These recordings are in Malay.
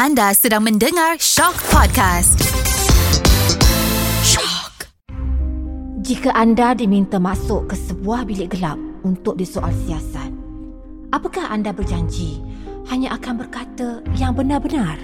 Anda sedang mendengar Shock Podcast. Shock. Jika anda diminta masuk ke sebuah bilik gelap untuk disoal siasat, apakah anda berjanji hanya akan berkata yang benar-benar?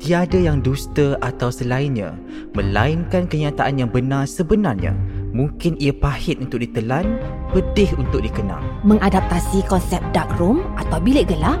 Tiada yang dusta atau selainnya, melainkan kenyataan yang benar sebenarnya. Mungkin ia pahit untuk ditelan, pedih untuk dikenang. Mengadaptasi konsep dark room atau bilik gelap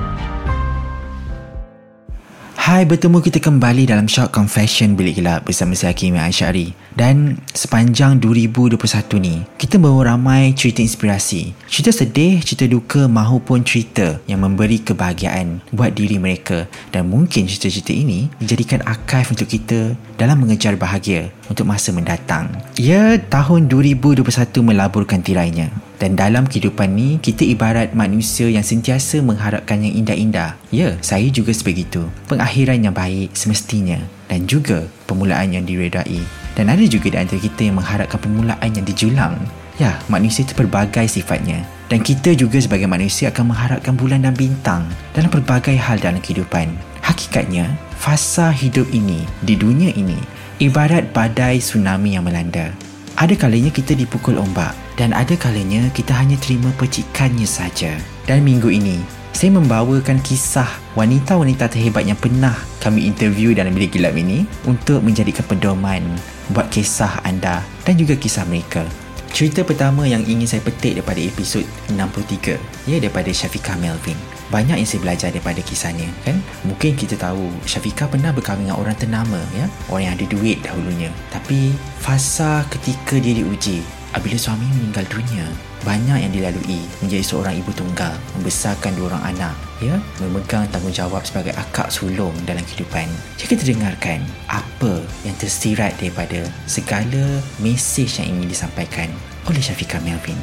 Hai, bertemu kita kembali dalam Shock Confession Bilik Gelap bersama saya Hakim Aisyari. Dan sepanjang 2021 ni, kita bawa ramai cerita inspirasi. Cerita sedih, cerita duka mahupun cerita yang memberi kebahagiaan buat diri mereka. Dan mungkin cerita-cerita ini menjadikan archive untuk kita dalam mengejar bahagia untuk masa mendatang. Ya, tahun 2021 melaburkan tirainya. Dan dalam kehidupan ni, kita ibarat manusia yang sentiasa mengharapkan yang indah-indah. Ya, saya juga sebegitu. Pengakhiran yang baik semestinya dan juga permulaan yang diredai. Dan ada juga di antara kita yang mengharapkan permulaan yang dijulang. Ya, manusia itu pelbagai sifatnya. Dan kita juga sebagai manusia akan mengharapkan bulan dan bintang dalam pelbagai hal dalam kehidupan. Hakikatnya, fasa hidup ini di dunia ini ibarat badai tsunami yang melanda. Ada kalanya kita dipukul ombak dan ada kalanya kita hanya terima percikannya saja. Dan minggu ini, saya membawakan kisah wanita-wanita terhebat yang pernah kami interview dalam bilik gelap ini untuk menjadikan pedoman buat kisah anda dan juga kisah mereka. Cerita pertama yang ingin saya petik daripada episod 63 ya daripada Syafiqah Melvin. Banyak yang saya belajar daripada kisahnya kan. Mungkin kita tahu Syafiqah pernah berkahwin dengan orang ternama ya, orang yang ada duit dahulunya. Tapi fasa ketika dia diuji Apabila suami meninggal dunia, banyak yang dilalui menjadi seorang ibu tunggal, membesarkan dua orang anak, ya, memegang tanggungjawab sebagai akak sulung dalam kehidupan. Jika kita dengarkan apa yang tersirat daripada segala mesej yang ingin disampaikan oleh Syafiqah Melvin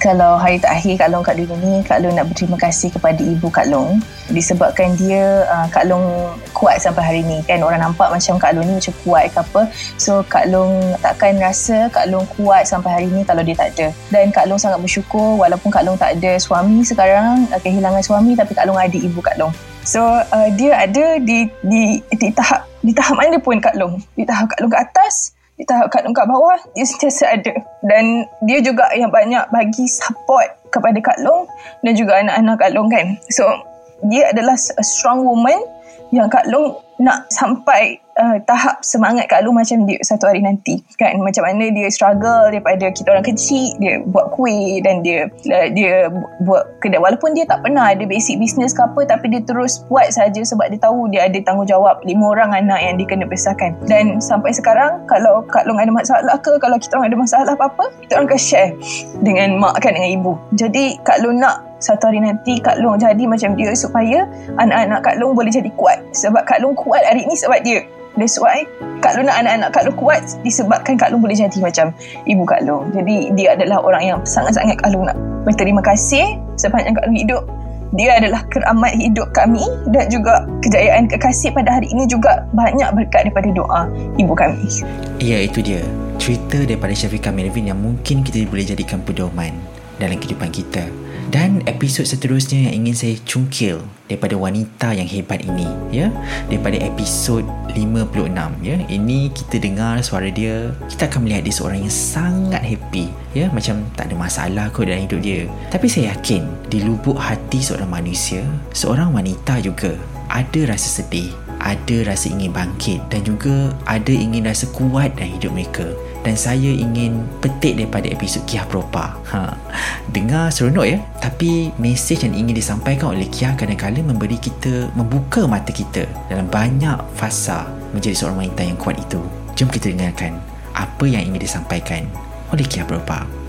kalau hari terakhir Kak Long kat dunia ni Kak Long nak berterima kasih kepada ibu Kak Long disebabkan dia uh, Kak Long kuat sampai hari ni kan orang nampak macam Kak Long ni macam kuat ke apa so Kak Long takkan rasa Kak Long kuat sampai hari ni kalau dia tak ada dan Kak Long sangat bersyukur walaupun Kak Long tak ada suami sekarang uh, kehilangan suami tapi Kak Long ada ibu Kak Long so uh, dia ada di, di di tahap di tahap mana pun Kak Long di tahap Kak Long ke atas tahap kat kat bawah dia sentiasa ada. Dan dia juga yang banyak bagi support kepada Kak Long dan juga anak-anak Kak Long kan? So dia adalah a strong woman yang Kak Long nak sampai uh, tahap semangat Kak Lu macam dia satu hari nanti kan? Macam mana dia struggle daripada kita orang kecil dia buat kuih dan dia uh, dia buat kedai. Walaupun dia tak pernah ada basic business ke apa tapi dia terus buat saja sebab dia tahu dia ada tanggungjawab lima orang anak yang dia kena besarkan. Dan sampai sekarang kalau Kak Long ada masalah ke kalau kita orang ada masalah apa-apa kita orang akan share dengan mak kan dengan ibu. Jadi Kak Long nak satu hari nanti Kak Long jadi macam dia supaya anak-anak Kak Long boleh jadi kuat. Sebab Kak Long kuat hari ni sebab dia That's why Kak Long nak anak-anak Kak Long kuat disebabkan Kak Long boleh jadi macam ibu Kak Long. Jadi dia adalah orang yang sangat-sangat Kak Long nak berterima kasih sepanjang Kak Long hidup. Dia adalah keramat hidup kami dan juga kejayaan kekasih pada hari ini juga banyak berkat daripada doa ibu kami. Ya, itu dia. Cerita daripada Syafiqah Melvin yang mungkin kita boleh jadikan pedoman dalam kehidupan kita. Dan episod seterusnya yang ingin saya cungkil daripada wanita yang hebat ini ya. Daripada episod 56 ya. Ini kita dengar suara dia kita akan melihat dia seorang yang sangat happy ya. Macam tak ada masalah kot dalam hidup dia. Tapi saya yakin di lubuk hati seorang manusia seorang wanita juga ada rasa sedih ada rasa ingin bangkit dan juga ada ingin rasa kuat dalam hidup mereka dan saya ingin petik daripada episod Kia Propa. Ha. Dengar seronok ya. Tapi mesej yang ingin disampaikan oleh Kia kadang-kadang memberi kita membuka mata kita dalam banyak fasa menjadi seorang wanita yang kuat itu. Jom kita dengarkan apa yang ingin disampaikan oleh Kia Propa.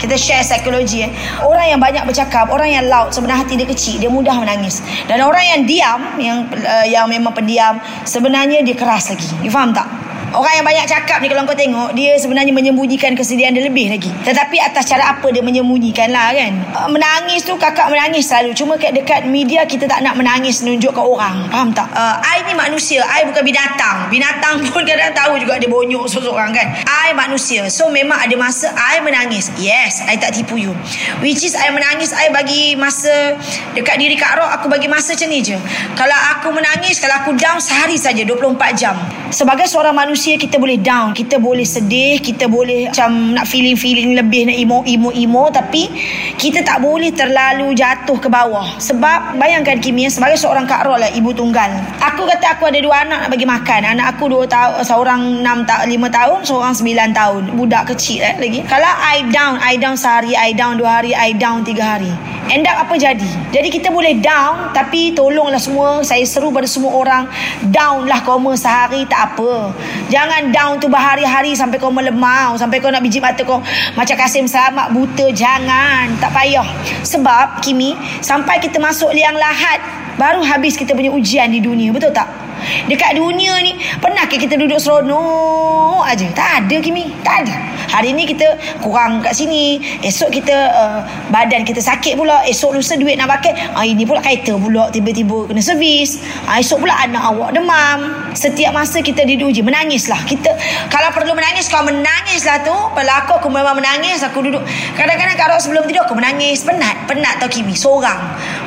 Kita share psikologi eh. Orang yang banyak bercakap, orang yang loud sebenarnya hati dia kecil, dia mudah menangis. Dan orang yang diam, yang uh, yang memang pendiam, sebenarnya dia keras lagi. You faham tak? Orang yang banyak cakap ni kalau kau tengok dia sebenarnya menyembunyikan kesedihan dia lebih lagi. Tetapi atas cara apa dia menyembunyikan lah kan. Uh, menangis tu kakak menangis selalu. Cuma kat dekat media kita tak nak menangis menunjuk ke orang. Faham tak? Uh, I ni manusia. I bukan binatang. Binatang pun kadang tahu juga dia bonyok seseorang kan. I manusia. So memang ada masa I menangis. Yes, I tak tipu you. Which is I menangis I bagi masa dekat diri Kak Rock aku bagi masa macam ni je. Kalau aku menangis, kalau aku down sehari saja 24 jam. Sebagai seorang manusia kita boleh down, kita boleh sedih, kita boleh macam nak feeling-feeling lebih nak emo-emo-emo tapi kita tak boleh terlalu jatuh ke bawah. Sebab bayangkan Kimi sebagai seorang Kak Rock lah ibu tunggal. Aku kata aku ada dua anak nak bagi makan. Anak aku dua tahun, seorang enam ta- lima tahun, seorang sembilan tahun. Budak kecil eh lagi. Kalau I down, I down sehari, I down dua hari, I down tiga hari. End up apa jadi? Jadi kita boleh down tapi tolonglah semua saya seru pada semua orang down lah koma sehari tak apa. Jangan down tu berhari-hari sampai kau melemau, sampai kau nak biji mata kau macam Kasim Selamat buta. Jangan, tak payah. Sebab Kimi, sampai kita masuk liang lahat baru habis kita punya ujian di dunia, betul tak? Dekat dunia ni Pernah ke kita duduk seronok aja? Tak ada Kimi Tak ada Hari ni kita kurang kat sini. Esok kita uh, Badan kita sakit pula. Esok lusa duit nak pakai. Ah, Ini pula kereta pula Tiba-tiba kena servis. Ah, Esok pula anak awak demam. Setiap masa kita diuji Menangislah. Kita Kalau perlu menangis Kau menangislah tu Kalau aku memang menangis Aku duduk. Kadang-kadang kalau sebelum tidur Aku menangis. Penat Penat tau Kimi. Seorang.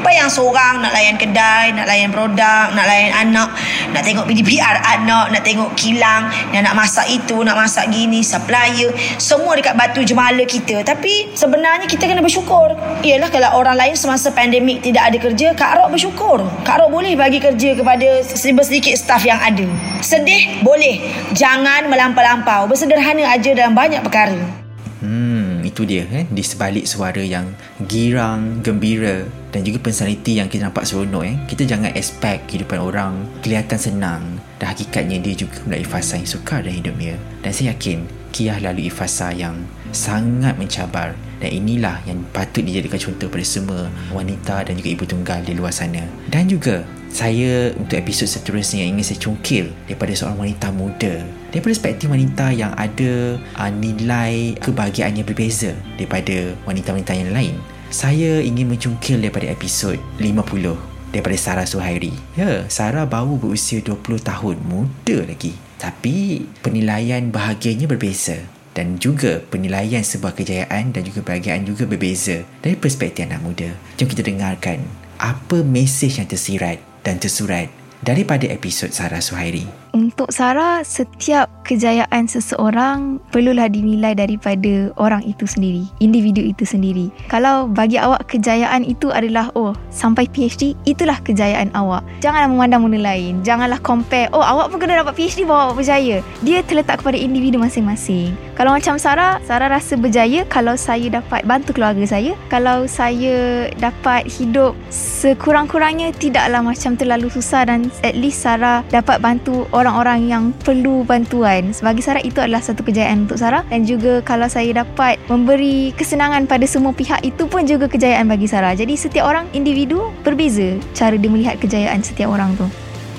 Bayang seorang? Nak layan kedai Nak layan produk Nak layan anak. Nak tengok PDPR anak nak tengok kilang. Yang nak masak itu nak masak gini supplier semua dekat batu jemala kita. Tapi sebenarnya kita kena bersyukur. Ialah kalau orang lain semasa pandemik tidak ada kerja Kak Rok bersyukur. Kak Rok boleh bagi kerja kepada sedikit staff yang ada. Sedih? Boleh. Jangan melampau-lampau. Bersederhana aja dalam banyak perkara. Hmm, itu dia eh. Di sebalik suara yang girang, gembira dan juga personality yang kita nampak seronok eh. Kita jangan expect kehidupan orang kelihatan senang dan hakikatnya dia juga melalui fasa yang sukar dalam hidup dia. Dan saya yakin Kia lalui fasa yang sangat mencabar. Dan inilah yang patut dijadikan contoh pada semua wanita dan juga ibu tunggal di luar sana. Dan juga saya untuk episod seterusnya yang ingin saya cungkil daripada seorang wanita muda. Daripada perspektif wanita yang ada uh, nilai kebahagiaannya berbeza daripada wanita-wanita yang lain. Saya ingin mencungkil daripada episod 50 daripada Sarah Suhairi. Ya Sarah baru berusia 20 tahun muda lagi tapi penilaian bahagianya berbeza dan juga penilaian sebuah kejayaan dan juga kebahagiaan juga berbeza dari perspektif anak muda. Jom kita dengarkan apa mesej yang tersirat dan tersurat daripada episod Sarah Suhairi. Untuk Sarah, setiap kejayaan seseorang perlulah dinilai daripada orang itu sendiri, individu itu sendiri. Kalau bagi awak kejayaan itu adalah oh, sampai PhD, itulah kejayaan awak. Janganlah memandang benda lain. Janganlah compare, oh awak pun kena dapat PhD baru awak berjaya. Dia terletak kepada individu masing-masing. Kalau macam Sarah, Sarah rasa berjaya kalau saya dapat bantu keluarga saya. Kalau saya dapat hidup sekurang-kurangnya tidaklah macam terlalu susah dan at least Sarah dapat bantu orang orang-orang yang perlu bantuan. Bagi Sarah itu adalah satu kejayaan untuk Sarah dan juga kalau saya dapat memberi kesenangan pada semua pihak itu pun juga kejayaan bagi Sarah. Jadi setiap orang individu berbeza cara dia melihat kejayaan setiap orang tu.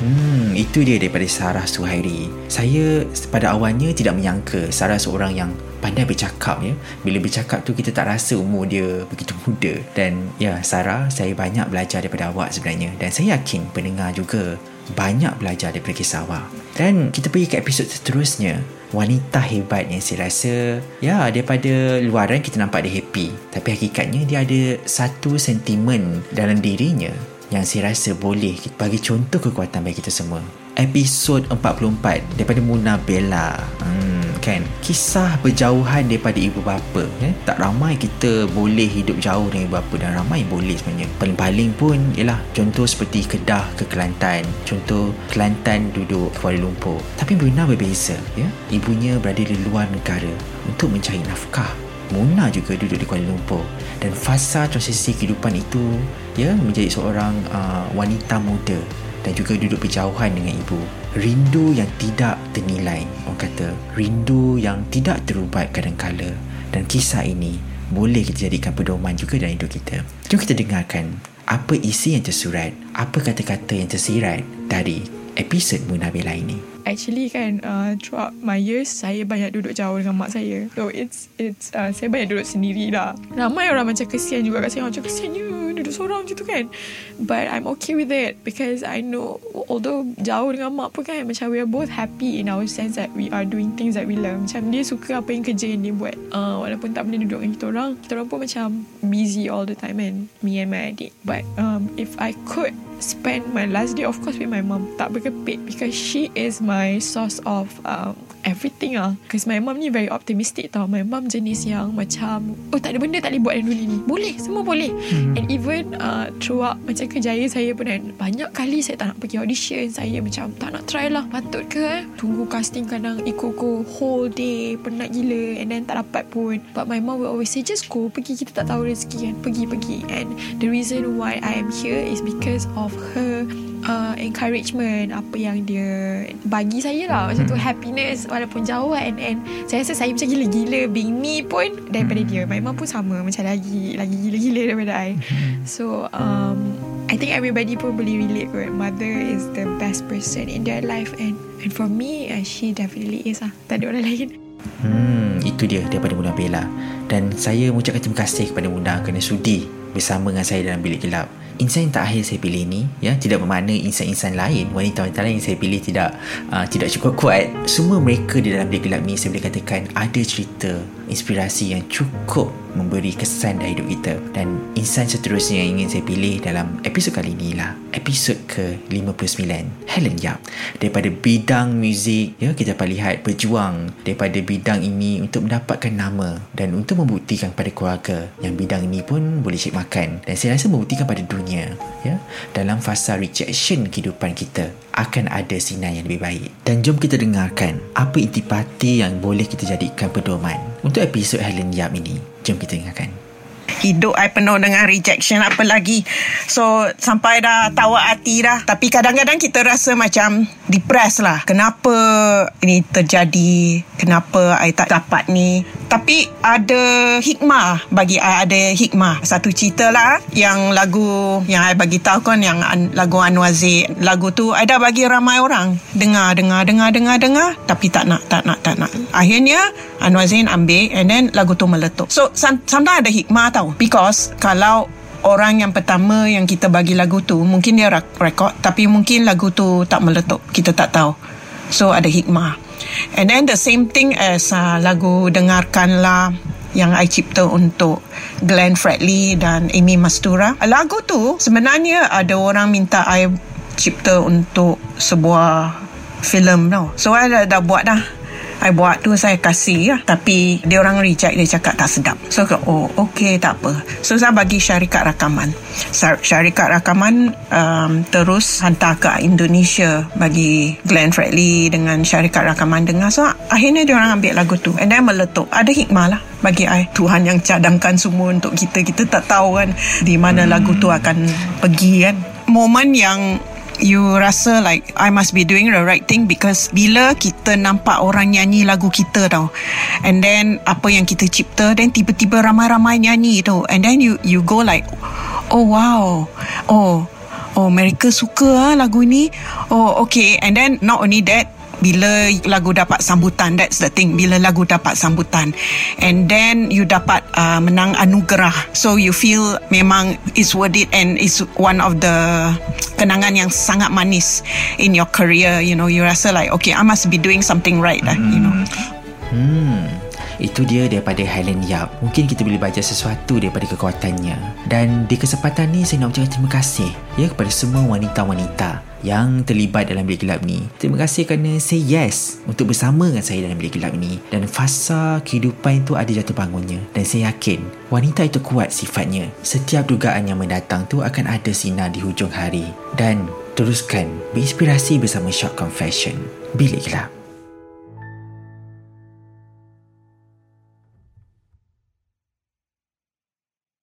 Hmm, itu dia daripada Sarah Suhairi. Saya pada awalnya tidak menyangka Sarah seorang yang pandai bercakap ya. Bila bercakap tu kita tak rasa umur dia begitu muda. Dan ya, Sarah, saya banyak belajar daripada awak sebenarnya. Dan saya yakin pendengar juga banyak belajar daripada kisah awak. Dan kita pergi ke episod seterusnya. Wanita hebat yang saya rasa Ya daripada luaran kita nampak dia happy Tapi hakikatnya dia ada satu sentimen dalam dirinya Yang saya rasa boleh bagi contoh kekuatan bagi kita semua Episod 44 daripada Muna Bella hmm, kan? Kisah berjauhan daripada ibu bapa eh? tak ramai kita boleh hidup jauh dengan ibu bapa dan ramai boleh sebenarnya. Paling-paling pun ialah contoh seperti Kedah ke Kelantan. Contoh Kelantan duduk Kuala Lumpur. Tapi Bruna berbeza ya? Ibunya berada di luar negara untuk mencari nafkah. Muna juga duduk di Kuala Lumpur. Dan fasa transisi kehidupan itu ya menjadi seorang uh, wanita muda dan juga duduk berjauhan dengan ibu. Rindu yang tidak ternilai, orang kata. Rindu yang tidak terubat kadang-kala. Dan kisah ini boleh kita jadikan pedoman juga dalam hidup kita. Jom kita dengarkan apa isi yang tersurat, apa kata-kata yang tersirat dari episod Munah Bella ini. Actually kan uh, throughout my years saya banyak duduk jauh dengan mak saya. So it's it's uh, saya banyak duduk sendiri lah. Ramai orang macam kesian juga kat saya macam kesiannya duduk seorang macam tu kan. But I'm okay with it because I know although jauh dengan mak pun kan macam we are both happy in our sense that we are doing things that we love. Macam dia suka apa yang kerja yang dia buat. Uh, walaupun tak boleh duduk dengan kita orang, kita orang pun macam busy all the time kan. Me and my adik. But um, if I could spend my last day of course with my mom tak berkepit because she is my source of um, everything ah because my mom ni very optimistic tau. My mom jenis yang macam oh tak ada benda tak boleh buat dalam dunia ni. Boleh semua boleh. Hmm. and even uh, throughout macam kerjaya saya pun kan banyak kali saya tak nak pergi audition. Saya macam tak nak try lah. Patut ke eh? Tunggu casting kadang ikut go whole day penat gila and then tak dapat pun. But my mom will always say just go pergi. Kita tak tahu rezeki kan. Pergi pergi. And the reason why I am here is because of her uh, encouragement apa yang dia bagi saya lah macam tu hmm. happiness walaupun jauh and and saya rasa saya macam gila-gila being me pun daripada hmm. dia my mom pun sama macam lagi lagi gila-gila daripada I hmm. so um, I think everybody pun boleh relate kot mother is the best person in their life and and for me uh, she definitely is lah tak ada orang lain Hmm, itu dia daripada Muna Bella. Dan saya mengucapkan terima kasih kepada Muna kerana sudi bersama dengan saya dalam bilik gelap insan yang terakhir saya pilih ni ya tidak bermakna insan-insan lain wanita-wanita lain yang saya pilih tidak uh, tidak cukup kuat semua mereka di dalam bilik gelap ni saya boleh katakan ada cerita inspirasi yang cukup memberi kesan dalam hidup kita. Dan insan seterusnya yang ingin saya pilih dalam episod kali ini lah episod ke-59 Helen Yap. Daripada bidang muzik ya kita dapat lihat berjuang daripada bidang ini untuk mendapatkan nama dan untuk membuktikan kepada keluarga yang bidang ini pun boleh cek makan. Dan saya rasa membuktikan pada dunia ya dalam fasa rejection kehidupan kita akan ada sinar yang lebih baik. Dan jom kita dengarkan apa intipati yang boleh kita jadikan pedoman untuk episod Helen Yap ini. Jom kita dengarkan. Hidup I penuh dengan rejection apa lagi? So sampai dah tawa hati dah. Tapi kadang-kadang kita rasa macam depressed lah. Kenapa ini terjadi? Kenapa I tak dapat ni tapi ada hikmah bagi I ada hikmah. Satu cerita lah yang lagu yang I bagi tahu kan yang lagu Anwar Zaid. Lagu tu I dah bagi ramai orang. Dengar dengar dengar dengar dengar. Tapi tak nak tak nak tak nak. Akhirnya Anwar Zain ambil and then lagu tu meletup. So sometimes ada hikmah tau. Because kalau orang yang pertama yang kita bagi lagu tu mungkin dia rekod tapi mungkin lagu tu tak meletup. Kita tak tahu. So ada hikmah and then the same thing as uh, lagu dengarkanlah yang I cipta untuk Glenn Fredly dan Amy Mastura. Lagu tu sebenarnya ada orang minta I cipta untuk sebuah filem tau. So I dah, dah buat dah. I buat tu saya kasih lah. Tapi dia orang reject dia cakap tak sedap. So oh okay tak apa. So saya bagi syarikat rakaman. Syarikat rakaman um, terus hantar ke Indonesia bagi Glenn Fredly dengan syarikat rakaman dengar. So akhirnya dia orang ambil lagu tu. And then meletup. Ada hikmah lah bagi I. Tuhan yang cadangkan semua untuk kita. Kita tak tahu kan di mana lagu tu akan pergi kan. Momen yang you rasa like I must be doing the right thing because bila kita nampak orang nyanyi lagu kita tau and then apa yang kita cipta then tiba-tiba ramai-ramai nyanyi tu and then you you go like oh wow. Oh oh mereka suka ah lagu ni. Oh okay. And then not only that bila lagu dapat sambutan that's the thing bila lagu dapat sambutan. And then you dapat uh, menang anugerah. So you feel memang it's worth it and it's one of the kenangan yang sangat manis in your career. You know you rasa like okay I must be doing something right lah you know. Hmm itu dia daripada Helen Yap. Mungkin kita boleh baca sesuatu daripada kekuatannya. Dan di kesempatan ni saya nak ucapkan terima kasih ya kepada semua wanita-wanita yang terlibat dalam bilik gelap ni. Terima kasih kerana say yes untuk bersama dengan saya dalam bilik gelap ni. Dan fasa kehidupan itu ada jatuh bangunnya. Dan saya yakin wanita itu kuat sifatnya. Setiap dugaan yang mendatang tu akan ada sinar di hujung hari. Dan teruskan berinspirasi bersama Shock Confession. Bilik gelap.